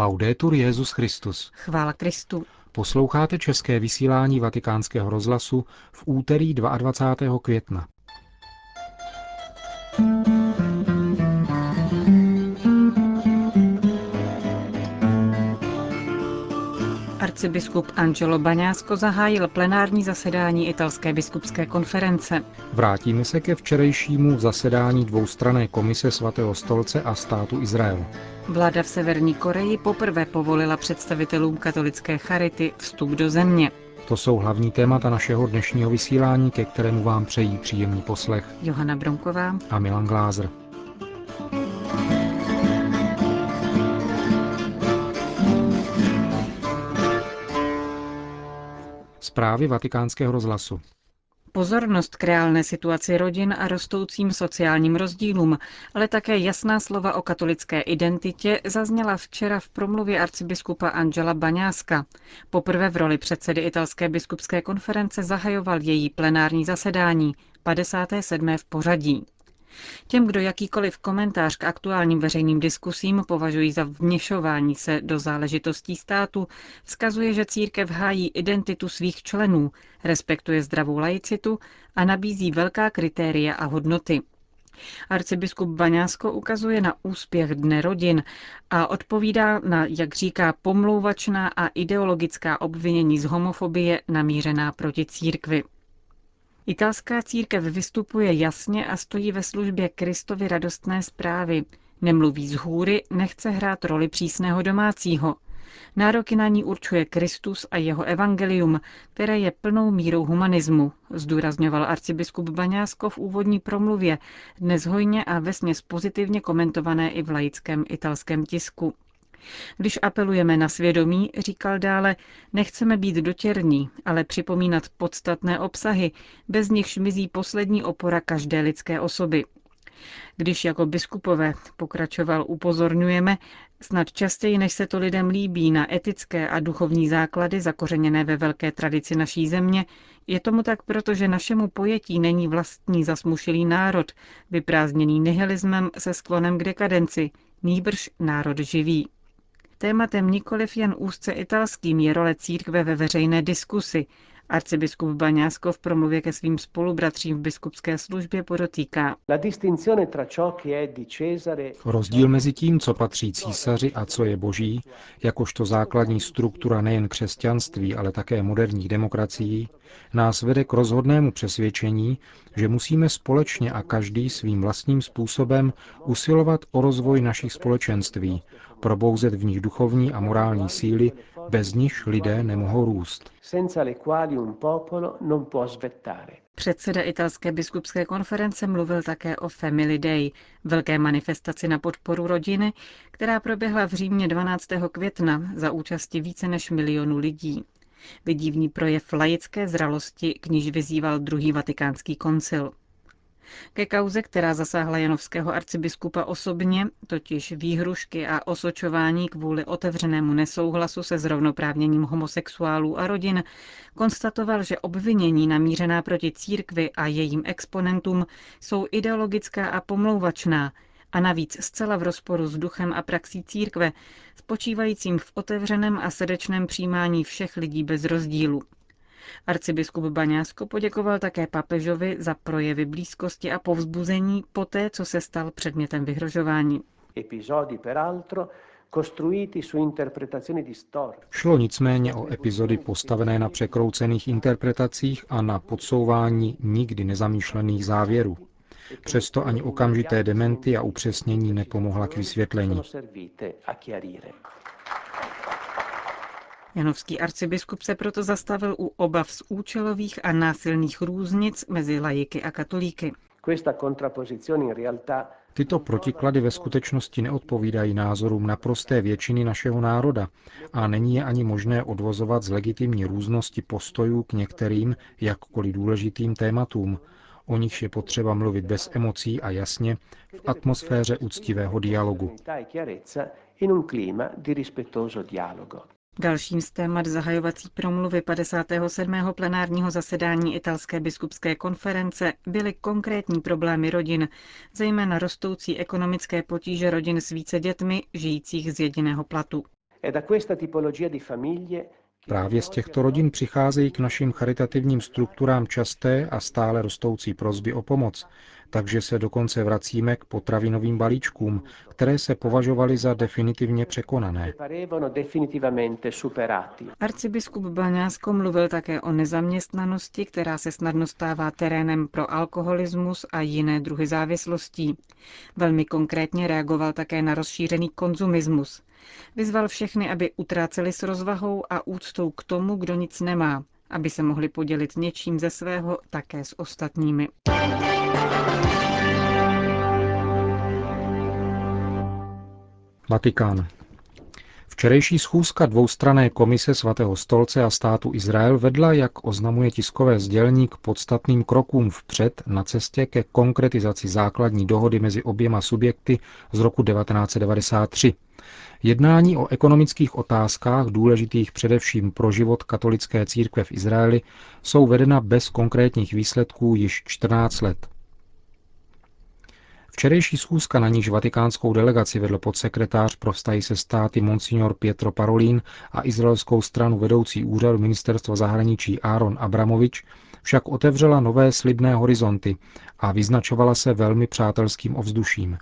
Laudetur Jezus Christus. Chvála Kristu. Posloucháte české vysílání Vatikánského rozhlasu v úterý 22. května. Arcibiskup Angelo Baňásko zahájil plenární zasedání italské biskupské konference. Vrátíme se ke včerejšímu zasedání dvoustrané komise svatého stolce a státu Izrael. Vláda v Severní Koreji poprvé povolila představitelům katolické charity vstup do země. To jsou hlavní témata našeho dnešního vysílání, ke kterému vám přejí příjemný poslech Johana Bronková a Milan Glázer. Zprávy vatikánského rozhlasu. Pozornost k reálné situaci rodin a rostoucím sociálním rozdílům, ale také jasná slova o katolické identitě zazněla včera v promluvě arcibiskupa Angela Baňáska. Poprvé v roli předsedy italské biskupské konference zahajoval její plenární zasedání, 57. v pořadí. Těm, kdo jakýkoliv komentář k aktuálním veřejným diskusím považují za vměšování se do záležitostí státu, vzkazuje, že církev hájí identitu svých členů, respektuje zdravou laicitu a nabízí velká kritéria a hodnoty. Arcibiskup Baňásko ukazuje na úspěch Dne rodin a odpovídá na, jak říká, pomlouvačná a ideologická obvinění z homofobie namířená proti církvi. Italská církev vystupuje jasně a stojí ve službě Kristovy radostné zprávy. Nemluví z hůry, nechce hrát roli přísného domácího. Nároky na ní určuje Kristus a jeho evangelium, které je plnou mírou humanismu, zdůrazňoval arcibiskup Baňásko v úvodní promluvě, dnes hojně a vesměs pozitivně komentované i v laickém italském tisku. Když apelujeme na svědomí, říkal dále, nechceme být dotěrní, ale připomínat podstatné obsahy, bez nichž mizí poslední opora každé lidské osoby. Když jako biskupové, pokračoval, upozorňujeme, snad častěji, než se to lidem líbí, na etické a duchovní základy zakořeněné ve velké tradici naší země, je tomu tak proto, že našemu pojetí není vlastní zasmušilý národ, vyprázdněný nihilismem se sklonem k dekadenci, nýbrž národ živý. Tématem nikoliv jen úzce italským je role církve ve veřejné diskusi. Arcibiskup Baňásko v promluvě ke svým spolubratřím v biskupské službě podotýká. Rozdíl mezi tím, co patří císaři a co je boží, jakožto základní struktura nejen křesťanství, ale také moderních demokracií, nás vede k rozhodnému přesvědčení, že musíme společně a každý svým vlastním způsobem usilovat o rozvoj našich společenství, probouzet v nich duchovní a morální síly, bez nich lidé nemohou růst. Předseda italské biskupské konference mluvil také o Family Day, velké manifestaci na podporu rodiny, která proběhla v Římě 12. května za účasti více než milionu lidí. Vidívní projev laické zralosti, k níž vyzýval druhý vatikánský koncil. Ke kauze, která zasáhla janovského arcibiskupa osobně, totiž výhrušky a osočování kvůli otevřenému nesouhlasu se zrovnoprávněním homosexuálů a rodin, konstatoval, že obvinění namířená proti církvi a jejím exponentům jsou ideologická a pomlouvačná, a navíc zcela v rozporu s duchem a praxí církve, spočívajícím v otevřeném a srdečném přijímání všech lidí bez rozdílu. Arcibiskup Baňásko poděkoval také papežovi za projevy blízkosti a povzbuzení poté, co se stal předmětem vyhrožování. Šlo nicméně o epizody postavené na překroucených interpretacích a na podsouvání nikdy nezamýšlených závěrů. Přesto ani okamžité dementy a upřesnění nepomohla k vysvětlení. Janovský arcibiskup se proto zastavil u obav z účelových a násilných různic mezi lajiky a katolíky. Tyto protiklady ve skutečnosti neodpovídají názorům naprosté většiny našeho národa a není je ani možné odvozovat z legitimní různosti postojů k některým, jakkoliv důležitým tématům, o nichž je potřeba mluvit bez emocí a jasně v atmosféře úctivého dialogu. Dalším z témat zahajovací promluvy 57. plenárního zasedání italské biskupské konference byly konkrétní problémy rodin, zejména rostoucí ekonomické potíže rodin s více dětmi, žijících z jediného platu. Právě z těchto rodin přicházejí k našim charitativním strukturám časté a stále rostoucí prozby o pomoc, takže se dokonce vracíme k potravinovým balíčkům, které se považovaly za definitivně překonané. Arcibiskup Baňásko mluvil také o nezaměstnanosti, která se snadno stává terénem pro alkoholismus a jiné druhy závislostí. Velmi konkrétně reagoval také na rozšířený konzumismus. Vyzval všechny, aby utráceli s rozvahou a úctou k tomu, kdo nic nemá, aby se mohli podělit něčím ze svého také s ostatními. Vatikán. Včerejší schůzka dvoustrané komise svatého stolce a státu Izrael vedla, jak oznamuje tiskové sdělení, k podstatným krokům vpřed na cestě ke konkretizaci základní dohody mezi oběma subjekty z roku 1993. Jednání o ekonomických otázkách, důležitých především pro život katolické církve v Izraeli, jsou vedena bez konkrétních výsledků již 14 let. Včerejší schůzka, na níž vatikánskou delegaci vedl podsekretář pro vztahy se státy Monsignor Pietro Parolin a izraelskou stranu vedoucí úřadu ministerstva zahraničí Aaron Abramovič, však otevřela nové slibné horizonty a vyznačovala se velmi přátelským ovzduším.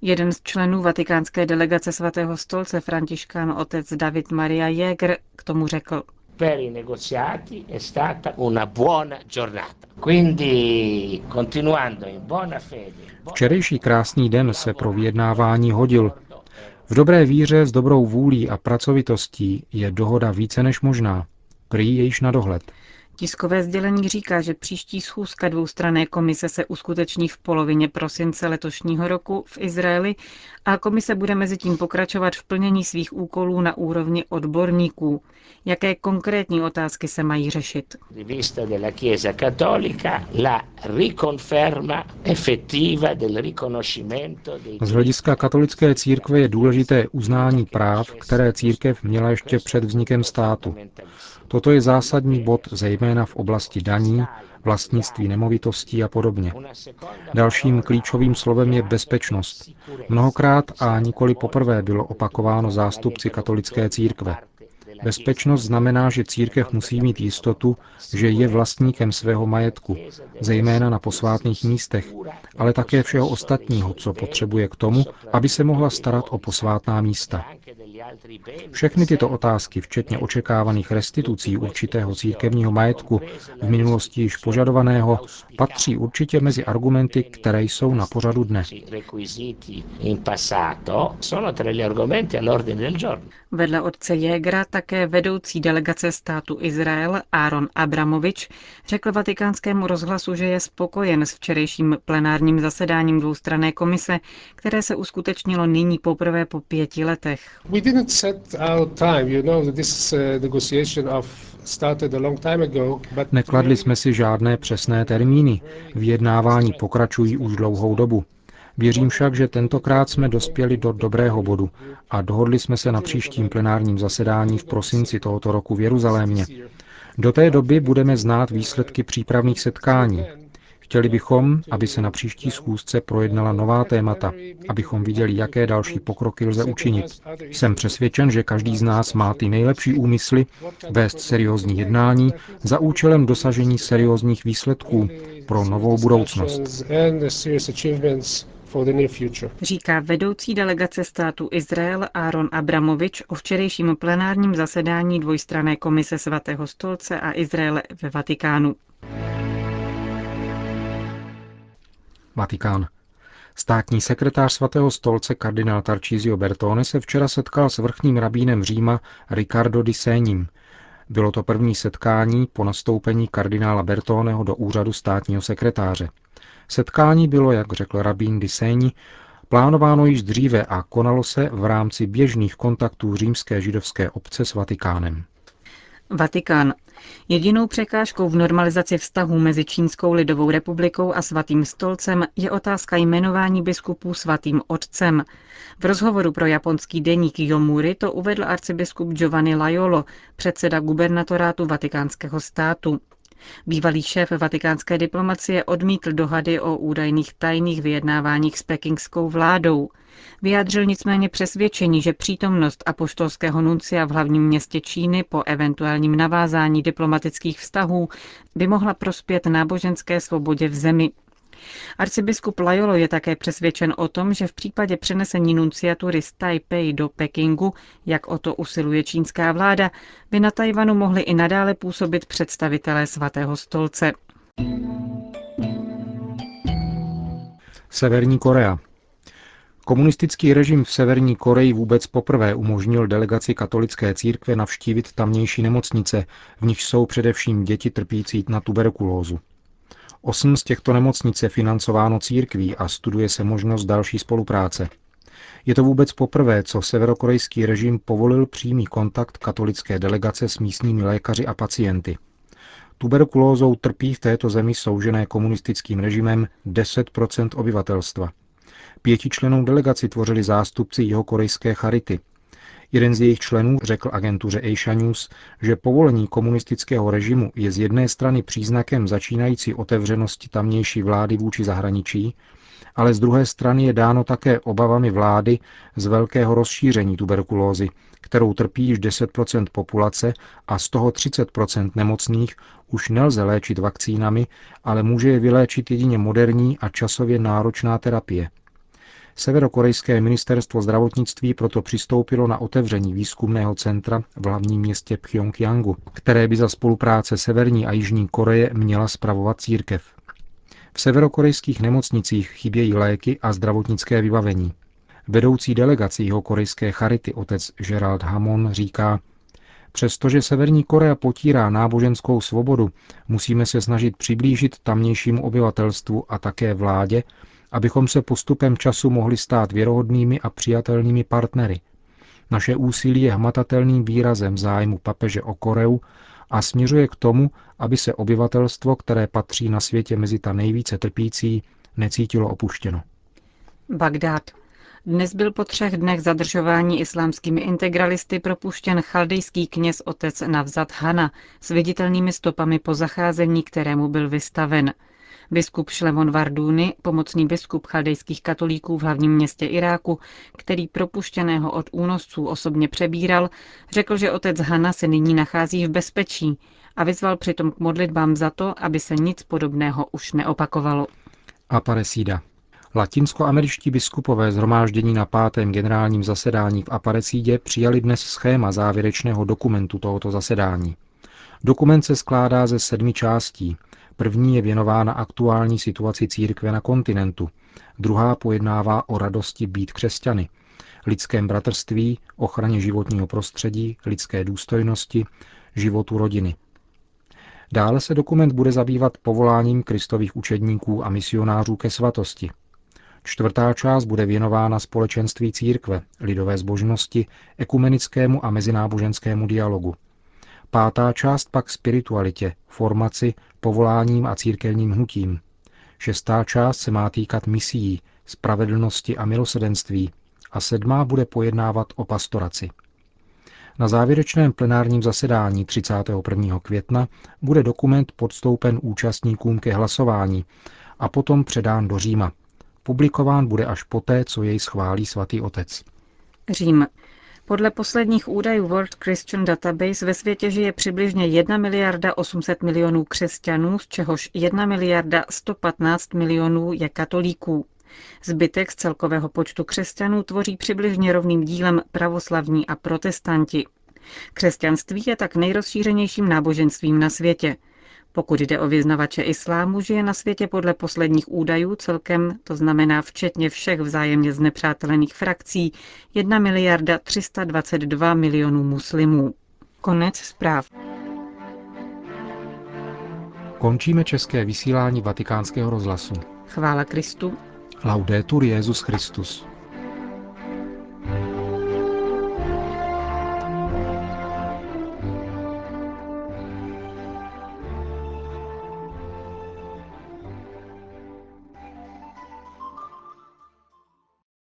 Jeden z členů vatikánské delegace svatého stolce, františkán otec David Maria Jäger, k tomu řekl. Per i negoziati è stata una buona giornata. Quindi, continuando in buona fede. Včerejší krásný den se pro vyjednávání hodil. V dobré víře, s dobrou vůlí a pracovitostí je dohoda více než možná. Prý je již na dohled. Tiskové sdělení říká, že příští schůzka dvoustranné komise se uskuteční v polovině prosince letošního roku v Izraeli a komise bude mezi tím pokračovat v plnění svých úkolů na úrovni odborníků. Jaké konkrétní otázky se mají řešit? Z hlediska katolické církve je důležité uznání práv, které církev měla ještě před vznikem státu. Toto je zásadní bod zejména v oblasti daní, vlastnictví nemovitostí a podobně. Dalším klíčovým slovem je bezpečnost. Mnohokrát a nikoli poprvé bylo opakováno zástupci katolické církve. Bezpečnost znamená, že církev musí mít jistotu, že je vlastníkem svého majetku, zejména na posvátných místech, ale také všeho ostatního, co potřebuje k tomu, aby se mohla starat o posvátná místa. Všechny tyto otázky, včetně očekávaných restitucí určitého církevního majetku v minulosti již požadovaného, patří určitě mezi argumenty, které jsou na pořadu dne. Vedle otce Jégra také vedoucí delegace státu Izrael Aaron Abramovič řekl vatikánskému rozhlasu, že je spokojen s včerejším plenárním zasedáním dvoustranné komise, které se uskutečnilo nyní poprvé po pěti letech. Nekladli jsme si žádné přesné termíny. Vyjednávání pokračují už dlouhou dobu. Věřím však, že tentokrát jsme dospěli do dobrého bodu a dohodli jsme se na příštím plenárním zasedání v prosinci tohoto roku v Jeruzalémě. Do té doby budeme znát výsledky přípravných setkání. Chtěli bychom, aby se na příští schůzce projednala nová témata, abychom viděli, jaké další pokroky lze učinit. Jsem přesvědčen, že každý z nás má ty nejlepší úmysly vést seriózní jednání za účelem dosažení seriózních výsledků pro novou budoucnost. Říká vedoucí delegace státu Izrael Aaron Abramovič o včerejším plenárním zasedání dvojstrané komise svatého stolce a Izraele ve Vatikánu. Vatikán. Státní sekretář svatého stolce kardinál Tarcísio Bertone se včera setkal s vrchním rabínem Říma Ricardo di Senim. Bylo to první setkání po nastoupení kardinála Bertoneho do úřadu státního sekretáře. Setkání bylo, jak řekl rabín Diseni, plánováno již dříve a konalo se v rámci běžných kontaktů římské židovské obce s Vatikánem. Vatikán. Jedinou překážkou v normalizaci vztahů mezi Čínskou lidovou republikou a svatým stolcem je otázka jmenování biskupů svatým otcem. V rozhovoru pro japonský deník Yomuri to uvedl arcibiskup Giovanni Laiolo, předseda gubernatorátu vatikánského státu. Bývalý šéf vatikánské diplomacie odmítl dohady o údajných tajných vyjednáváních s pekingskou vládou – Vyjádřil nicméně přesvědčení, že přítomnost apoštolského nuncia v hlavním městě Číny po eventuálním navázání diplomatických vztahů by mohla prospět náboženské svobodě v zemi. Arcibiskup Lajolo je také přesvědčen o tom, že v případě přenesení nunciatury z Taipei do Pekingu, jak o to usiluje čínská vláda, by na Tajvanu mohli i nadále působit představitelé svatého stolce. Severní Korea. Komunistický režim v Severní Koreji vůbec poprvé umožnil delegaci katolické církve navštívit tamnější nemocnice, v nich jsou především děti trpící na tuberkulózu. Osm z těchto nemocnic je financováno církví a studuje se možnost další spolupráce. Je to vůbec poprvé, co severokorejský režim povolil přímý kontakt katolické delegace s místními lékaři a pacienty. Tuberkulózou trpí v této zemi soužené komunistickým režimem 10% obyvatelstva. Pětičlenou delegaci tvořili zástupci jeho korejské charity. Jeden z jejich členů řekl agentuře Asia News, že povolení komunistického režimu je z jedné strany příznakem začínající otevřenosti tamnější vlády vůči zahraničí, ale z druhé strany je dáno také obavami vlády z velkého rozšíření tuberkulózy, kterou trpí již 10% populace a z toho 30% nemocných už nelze léčit vakcínami, ale může je vyléčit jedině moderní a časově náročná terapie. Severokorejské ministerstvo zdravotnictví proto přistoupilo na otevření výzkumného centra v hlavním městě Pyongyangu, které by za spolupráce Severní a Jižní Koreje měla spravovat církev. V severokorejských nemocnicích chybějí léky a zdravotnické vybavení. Vedoucí delegací jeho korejské charity otec Gerald Hamon říká, Přestože Severní Korea potírá náboženskou svobodu, musíme se snažit přiblížit tamnějšímu obyvatelstvu a také vládě, abychom se postupem času mohli stát věrohodnými a přijatelnými partnery. Naše úsilí je hmatatelným výrazem zájmu papeže o Koreu a směřuje k tomu, aby se obyvatelstvo, které patří na světě mezi ta nejvíce trpící, necítilo opuštěno. Bagdád. Dnes byl po třech dnech zadržování islámskými integralisty propuštěn chaldejský kněz otec Navzat Hana s viditelnými stopami po zacházení, kterému byl vystaven. Biskup Šlemon Varduny, pomocný biskup chaldejských katolíků v hlavním městě Iráku, který propuštěného od únosců osobně přebíral, řekl, že otec Hana se nyní nachází v bezpečí a vyzval přitom k modlitbám za to, aby se nic podobného už neopakovalo. Aparecida. Latinskoameričtí biskupové zhromáždění na pátém generálním zasedání v Aparecidě přijali dnes schéma závěrečného dokumentu tohoto zasedání. Dokument se skládá ze sedmi částí. První je věnována aktuální situaci církve na kontinentu, druhá pojednává o radosti být křesťany, lidském bratrství, ochraně životního prostředí, lidské důstojnosti, životu rodiny. Dále se dokument bude zabývat povoláním kristových učedníků a misionářů ke svatosti. Čtvrtá část bude věnována společenství církve, lidové zbožnosti, ekumenickému a mezináboženskému dialogu. Pátá část pak spiritualitě, formaci, povoláním a církevním hnutím. Šestá část se má týkat misií, spravedlnosti a milosedenství a sedmá bude pojednávat o pastoraci. Na závěrečném plenárním zasedání 31. května bude dokument podstoupen účastníkům ke hlasování a potom předán do Říma. Publikován bude až poté, co jej schválí svatý otec. Řím. Podle posledních údajů World Christian Database ve světě žije přibližně 1 miliarda 800 milionů křesťanů, z čehož 1 miliarda 115 milionů je katolíků. Zbytek z celkového počtu křesťanů tvoří přibližně rovným dílem pravoslavní a protestanti. Křesťanství je tak nejrozšířenějším náboženstvím na světě. Pokud jde o vyznavače islámu, žije na světě podle posledních údajů celkem, to znamená včetně všech vzájemně znepřátelených frakcí, 1 miliarda 322 milionů muslimů. Konec zpráv. Končíme české vysílání vatikánského rozhlasu. Chvála Kristu. Laudetur Jezus Christus.